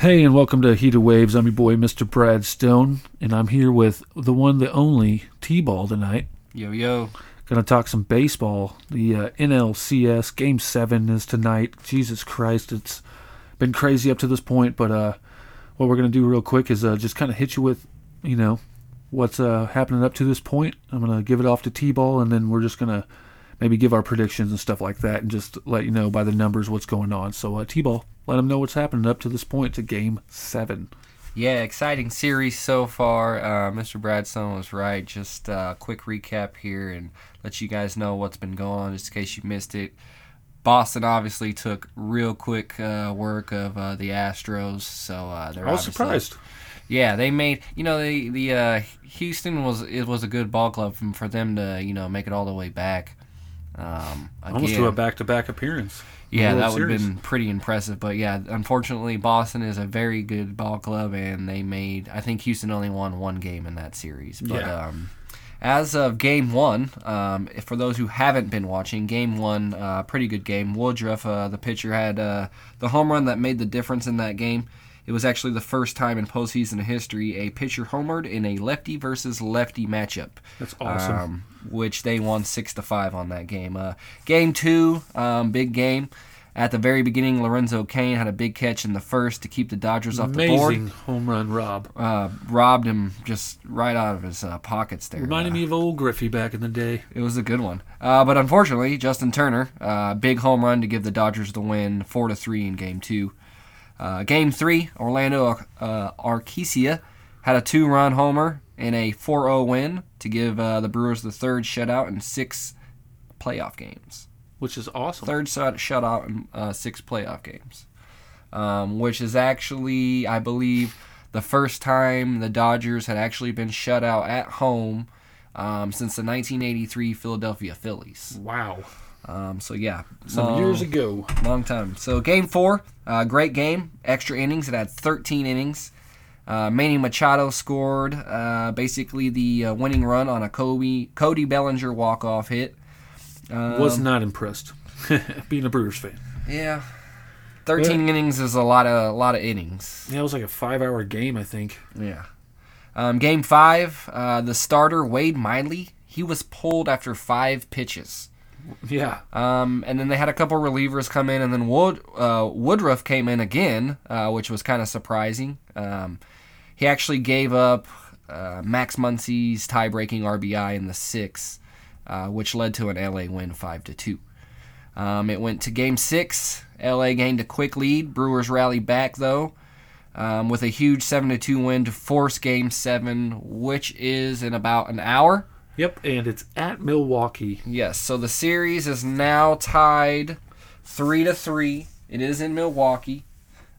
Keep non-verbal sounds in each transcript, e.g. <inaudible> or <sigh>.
Hey, and welcome to Heat of Waves. I'm your boy, Mr. Brad Stone, and I'm here with the one, the only T-Ball tonight. Yo, yo. Gonna talk some baseball. The uh, NLCS Game Seven is tonight. Jesus Christ, it's been crazy up to this point. But uh, what we're gonna do real quick is uh, just kind of hit you with, you know, what's uh, happening up to this point. I'm gonna give it off to T-Ball, and then we're just gonna maybe give our predictions and stuff like that, and just let you know by the numbers what's going on. So uh, T-Ball, let them know what's happening up to this point to Game Seven. Yeah, exciting series so far. Uh, Mr. Bradstone was right. Just a uh, quick recap here and let you guys know what's been going on just in case you missed it. Boston obviously took real quick uh, work of uh, the Astros, so uh, they're. I was surprised. Yeah, they made you know the the uh, Houston was it was a good ball club for them to you know make it all the way back. Um, Almost to a back to back appearance. Yeah, that would have been pretty impressive. But yeah, unfortunately, Boston is a very good ball club, and they made. I think Houston only won one game in that series. But Yeah. um, as of game one, um, for those who haven't been watching, game one, uh, pretty good game. Woodruff, uh, the pitcher, had uh, the home run that made the difference in that game. It was actually the first time in postseason history a pitcher homered in a lefty versus lefty matchup That's awesome. um, which they won six to five on that game. Uh, game two, um, big game. At the very beginning, Lorenzo Cain had a big catch in the first to keep the Dodgers off the board. Amazing home run, Rob. Uh, robbed him just right out of his uh, pockets there. Reminded Uh, me of old Griffey back in the day. it was a good one. Uh, but unfortunately, Justin Turner, uh, big home run to give the Dodgers the win, four to three in Game Two. Uh, game Three, Orlando uh, Arcia had a two-run homer in a 4-0 win to give uh, the Brewers the third shutout in six playoff games. Which is awesome. Third shutout in uh, six playoff games, um, which is actually, I believe, the first time the Dodgers had actually been shut out at home um, since the 1983 Philadelphia Phillies. Wow. Um, so yeah, Some long, years ago. long time. So game four, uh, great game, extra innings. It had 13 innings. Uh, Manny Machado scored uh, basically the uh, winning run on a Kobe Cody Bellinger walk off hit. Um, Was not impressed. <laughs> Being a Brewers fan. Yeah. 13 innings is a lot of a lot of innings. Yeah, it was like a five hour game, I think. Yeah. Um, game five, uh, the starter Wade Miley, he was pulled after five pitches. Yeah. Um, and then they had a couple relievers come in, and then Wood uh, Woodruff came in again, uh, which was kind of surprising. Um, he actually gave up uh, Max Muncy's tie-breaking RBI in the sixth, uh, which led to an LA win five to two. Um, it went to Game Six. LA gained a quick lead. Brewers rallied back though, um, with a huge seven to two win to force Game Seven, which is in about an hour. Yep, and it's at Milwaukee. Yes, so the series is now tied three to three. It is in Milwaukee.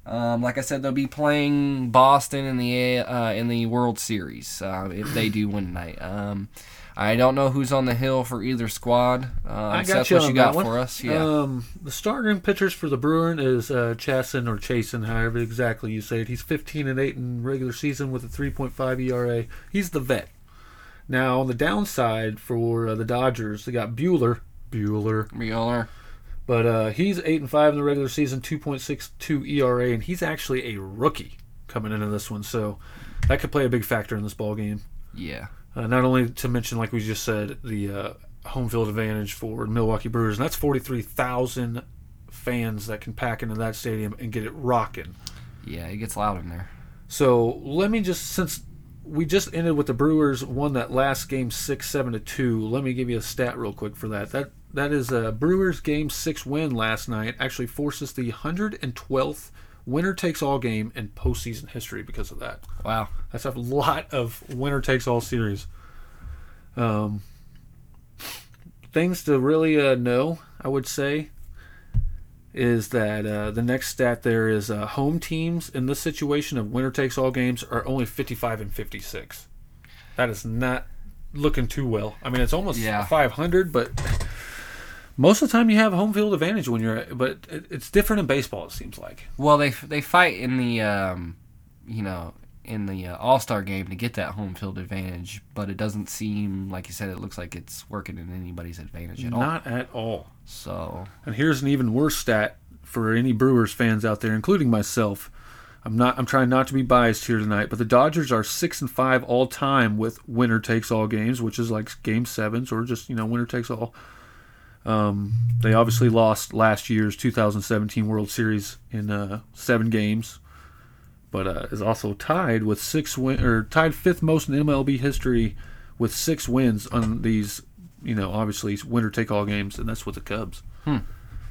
Um, like I said, they'll be playing Boston in the uh, in the World Series uh, if they do win tonight. Um, I don't know who's on the hill for either squad. Um, I got you what on you got that one. for us? Yeah, Um, the starting pitchers for the Bruin is uh, Chacin or Chacin, however exactly you say it. He's 15 and 8 in regular season with a 3.5 ERA. He's the vet. Now on the downside for uh, the Dodgers, they got Buehler. Buehler. Mueller. But uh, he's eight and five in the regular season, two point six two ERA, and he's actually a rookie coming into this one, so that could play a big factor in this ball game. Yeah, Uh, not only to mention, like we just said, the uh, home field advantage for Milwaukee Brewers, and that's forty three thousand fans that can pack into that stadium and get it rocking. yeah, it gets loud in there. So let me just since we just ended with the Brewers won that last game six seven to two. Let me give you a stat real quick for that. That that is a Brewers game six win last night. Actually forces the hundred and twelfth winner takes all game in postseason history because of that. Wow. That's a lot of winner takes all series. Um, things to really uh, know, I would say, is that uh, the next stat there is uh, home teams in this situation of winner takes all games are only 55 and 56. That is not looking too well. I mean, it's almost Yeah. 500, but most of the time you have home field advantage when you're. But it, it's different in baseball. It seems like. Well, they they fight in the um, you know in the uh, All Star game to get that home field advantage, but it doesn't seem like you said. It looks like it's working in anybody's advantage at all. Not at all. So And here's an even worse stat for any Brewers fans out there, including myself. I'm not. I'm trying not to be biased here tonight, but the Dodgers are six and five all time with winner takes all games, which is like game sevens or just you know winner takes all. Um, they obviously lost last year's 2017 World Series in uh, seven games, but uh, is also tied with six win or tied fifth most in MLB history with six wins on these, you know, obviously winner take all games, and that's with the Cubs. Hmm.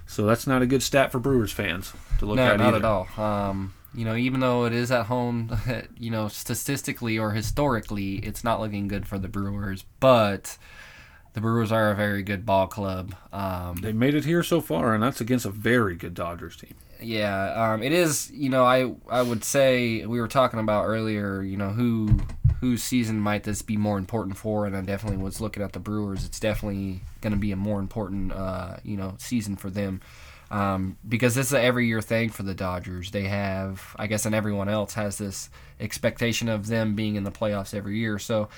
So that's not a good stat for Brewers fans to look No, at. not either. at all. Um, you know, even though it is at home, <laughs> you know, statistically or historically, it's not looking good for the Brewers. But the Brewers are a very good ball club. Um, They made it here so far, and that's against a very good Dodgers team. Yeah, um, it is. You know, I I would say we were talking about earlier. You know, who whose season might this be more important for? And I definitely was looking at the Brewers. It's definitely going to be a more important, uh, you know, season for them. Um, because is an every year thing for the Dodgers. They have, I guess, and everyone else has this expectation of them being in the playoffs every year. So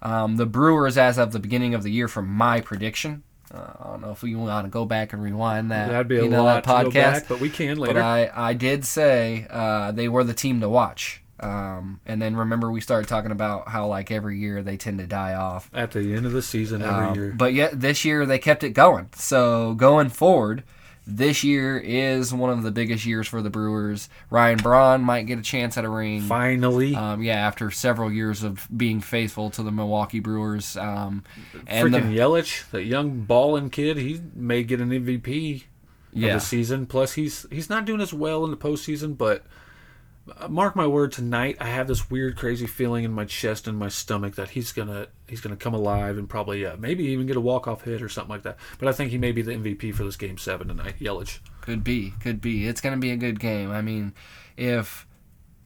um, the Brewers, as of the beginning of the year, from my prediction, uh, I don't know if we want to go back and rewind that. That'd be a you know, lot that to go back, but we can later. But I, I did say uh, they were the team to watch. Um, and then remember we started talking about how like every year they tend to die off. At the end of the season, every Um, year. But yet this year they kept it going. So going forward, this year is one of the biggest years for the Brewers. Ryan Braun might get a chance at a ring. Finally, Um, yeah, after several years of being faithful to the Milwaukee Brewers. Um, and freaking the, Yelich, that young balling kid, he may get an MVP yeah, of the season. Plus, he's he's not doing as well in the postseason, but mark my word, tonight I have this weird, crazy feeling in my chest and my stomach that he's gonna he's gonna come alive and probably uh, maybe even get a walk off hit or something like that. But I think he may be the MVP for this game seven tonight. Yelich. Could be, could be. It's to be a good game. I mean, if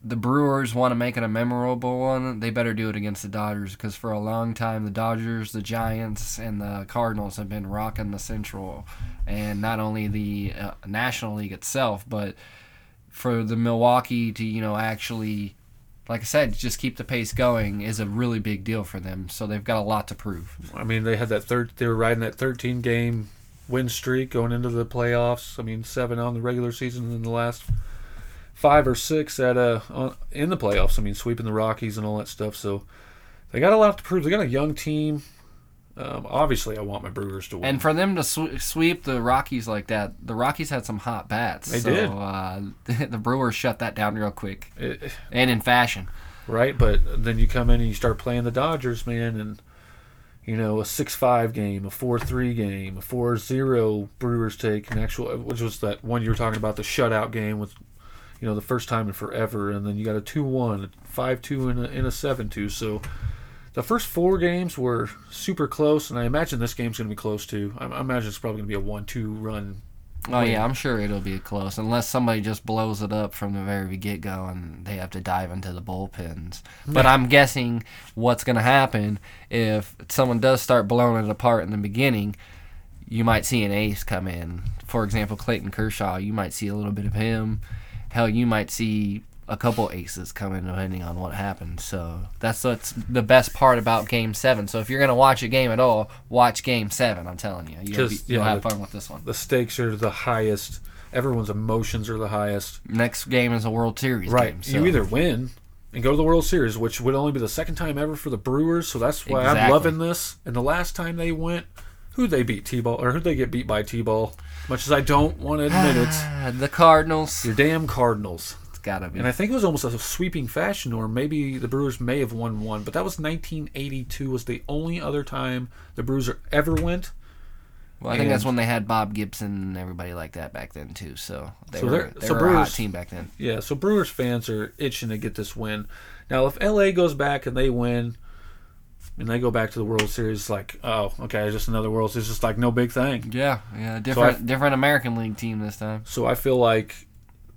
the Brewers want to make it a memorable one, they better do it against the Dodgers because for a long time the Dodgers, the Giants, and the Cardinals have been rocking the Central, and not only the uh, National League itself, but for the Milwaukee to you know actually, like I said, just keep the pace going is a really big deal for them. So they've got a lot to prove. I mean, they had that third. They were riding that 13 game win streak going into the playoffs. I mean, seven on the regular season, and the last five or six at uh in the playoffs. I mean, sweeping the Rockies and all that stuff. So they got a lot to prove. They got a young team. Um, obviously, I want my Brewers to win. And for them to sw- sweep the Rockies like that, the Rockies had some hot bats. They so, did. Uh, <laughs> the Brewers shut that down real quick It- and in fashion. right? But then you come in and you start playing the Dodgers, man, and you know a six-five game, a four-three game, a four-zero Brewers take an actual, which was that one you were talking about, the shutout game with, you know, the first time in forever, and then you got a two-one, a five-two, and a, and a seven-two. So the first four games were super close, and I imagine this game's going to be close too. I, I imagine it's probably going to be a one-two run. Oh yeah, I'm sure it'll be close unless somebody just blows it up from the very get go and they have to dive into the bullpens. Hmm. But I'm guessing what's going to happen if someone does start blowing it apart in the beginning, you might see an ace come in. For example, Clayton Kershaw, you might see a little bit of him. Hell, you might see a couple aces coming depending on what happens. So that's what's the best part about Game Seven. So if you're gonna watch a game at all, watch Game Seven. I'm telling you, you'll, be, you'll have the- fun with this one. The stakes are the highest. Everyone's emotions are the highest. Next game is a World Series Right. game. So. You either win and go to the World Series, which would only be the second time ever for the Brewers. So that's why I'm loving this. And the last time they went, who'd they beat? T-ball or who'd they get beat by T-ball? Much as I don't want to admit it, <sighs> the Cardinals. your damn Cardinals. It's gotta be. And I think it was almost a sweeping fashion, or maybe the Brewers may have won one, but that was 1982. Was the only other time the Brewers ever went. well, I think that's when they had Bob Gibson and everybody like that back then too. So they So were they're- they so were a hot Brewers- team back then. Yeah, so Brewers fans are itching to get this win. Now, if LA goes back and they win, and they go back to the World Series, like, oh, okay, just another World Series, it's just like no big thing. Yeah, yeah, different I- different American League team this time. So I feel like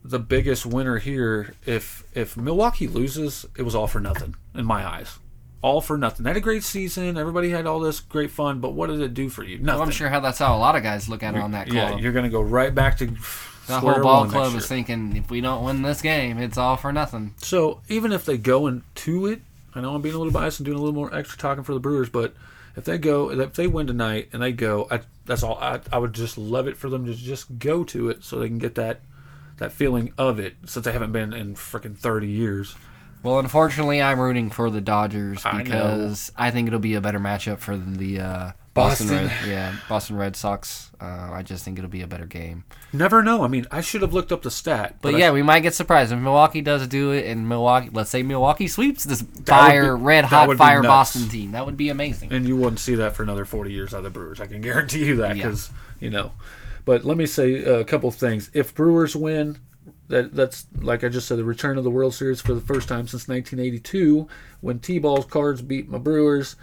the biggest winner here, if if Milwaukee loses, it was all for nothing in my eyes. All for nothing. They had a great season. Everybody had all this great fun, but what did it do for you? Nothing. Well, I'm sure how that's how a lot of guys look at it on that club. Yeah, you're gonna go right back to the whole ball club is thinking if we don't win this game, it's all for nothing. So even if they go into it, I know I'm being a little biased and doing a little more extra talking for the Brewers, but if they go, if they win tonight and they go, I, that's all. I, I would just love it for them to just go to it so they can get that that feeling of it since I haven't been in freaking 30 years. Well, unfortunately, I'm rooting for the Dodgers I because I, think it'll be a better matchup for the uh, Boston, Boston. Red, yeah, Boston Red Sox. Uh, I just think it'll be a better game. Never know. I mean, I should have looked up the stat. But I- yeah, we might get surprised if Milwaukee does do it, and Milwaukee, let's say Milwaukee sweeps this fire, be- red hot fire. Boston team. That would be amazing. and you wouldn't see that for another 40 years out of the Brewers. I can guarantee you that Yeah. because you know. But let me say a couple of things. If Brewers win, that that's like I just said, the return of the World Series for the first time since 1982 when T-Ball's Cards beat my Brewers.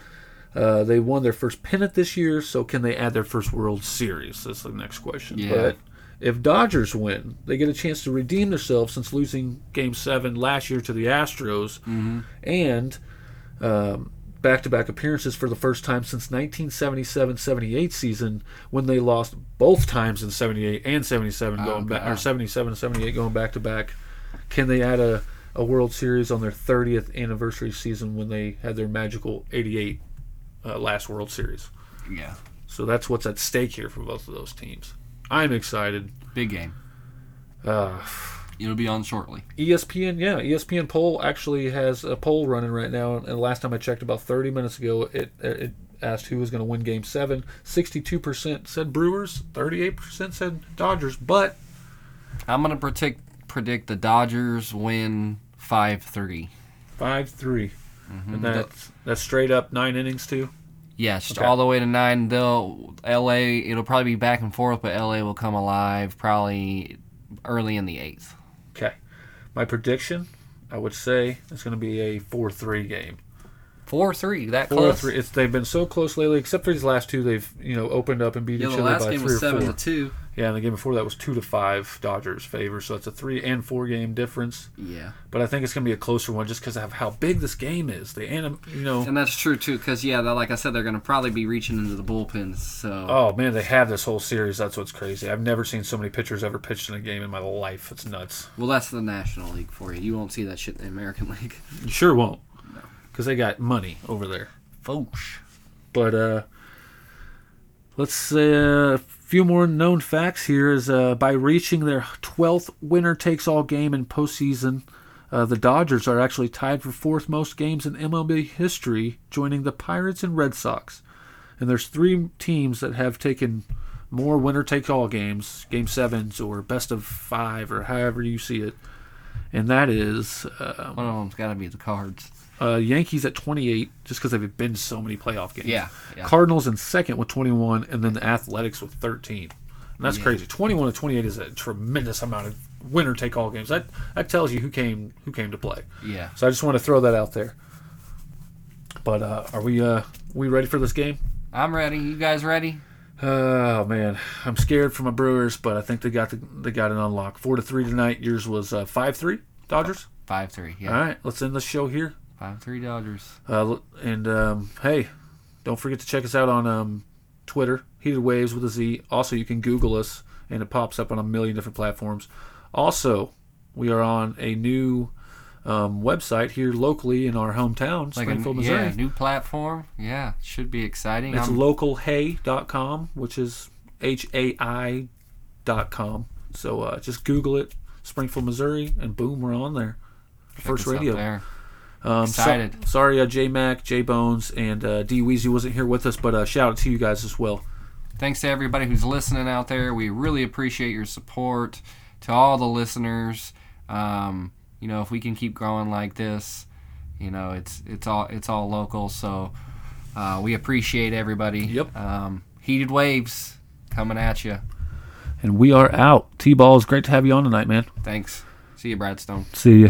Uh, they won their first pennant this year, so can they add their first World Series? That's the next question. Yeah. But if Dodgers win, they get a chance to redeem themselves since losing Game Seven last year to the Astros, and um, back-to-back appearances for the first time since 1977-78 season when they lost both times in 78 and 77 going back or 77 and 78 going back to back can they add a, a world series on their 30th anniversary season when they had their magical 88 uh, last world series? Yeah, so that's what's at stake here for both of those teams. I'm excited. Big game. uh, It'll be on shortly. ESPN, yeah, ESPN poll actually has a poll running right now, and last time I checked, about 30 minutes ago, it it asked who was going to win Game Seven. 62% said Brewers, 38% said Dodgers, but I'm gonna predict predict the Dodgers win five three. five three, mm-hmm. and that's that's straight up nine innings too. Yeah, just Okay. all the way to nine. They'll LA. It'll probably be back and forth, but LA will come alive probably early in the eighth. Okay, my prediction, I would say, is going to be a four three game. Four three. That Four close. three. It's they've been so close lately, except for these last two. They've you know opened up and beat Yeah, each the other last by game three was or seven four. to two. Yeah, and the game before that was two to five Dodgers favor, so it's a three and four game difference. Yeah, But I think it's going to be a closer one just because of how big this game is. The anim, you know. and that's true too. Because yeah, like I said, they're gonna probably be reaching into the bullpens. So Oh man, they have this whole series. That's what's crazy. I've never seen so many pitchers ever pitched in a game in my life. It's nuts. well, that's the National League for you. You won't see that shit in the American <laughs> League. You sure won't, No, because they got money over there. Folks. But uh, let's say a few more known facts here is uh, by reaching their 12th winner takes all game in postseason, uh, the Dodgers are actually tied for fourth most games in MLB history, joining the Pirates and Red Sox. And there's three teams that have taken more winner take all games, game sevens or best of five or however you see it. And that is uh, One of them's got to be the Cards. Uh, Yankees at 28, just because they've been so many playoff games. Yeah, yeah. Cardinals in second with 21, and then the Athletics with 13. And that's Yeah. crazy. 21 to 28 is a tremendous amount of winner take all games. That that tells you who came who came to play. Yeah. So I just want to throw that out there. But uh, are we uh, we ready for this game? I'm ready. You guys ready? Oh man, I'm scared for my Brewers, but I think they got the, they got it unlocked. Four to three tonight. Yours was uh, five three Dodgers. Five three. Yeah. All right, let's end the show here. Five three Dodgers. Uh, and um, hey, don't forget to check us out on um, Twitter, Heated Waves with a Z. Also, you can Google us, and it pops up on a million different platforms. Also, we are on a new um, website here locally in our hometown, Like a, Springfield, Missouri. yeah, new platform. Yeah, should be exciting. It's I'm- localhey.com, which is H A I dot com. So uh, just Google it, Springfield, Missouri, and boom, we're on there. check First radio. there. Um, so- Excited. sorry, uh, J Mac, J Bones, and uh, D Weezy wasn't here with us, but uh, shout out to you guys as well. Thanks to everybody who's listening out there. We really appreciate your support. To all the listeners, um, you know, if we can keep growing like this, you know, it's it's all it's all local. So uh, we appreciate everybody. Yep. Um, heated waves coming at you. And we are out. T Ball, it's great to have you on tonight, man. Thanks. See you, Bradstone. See ya.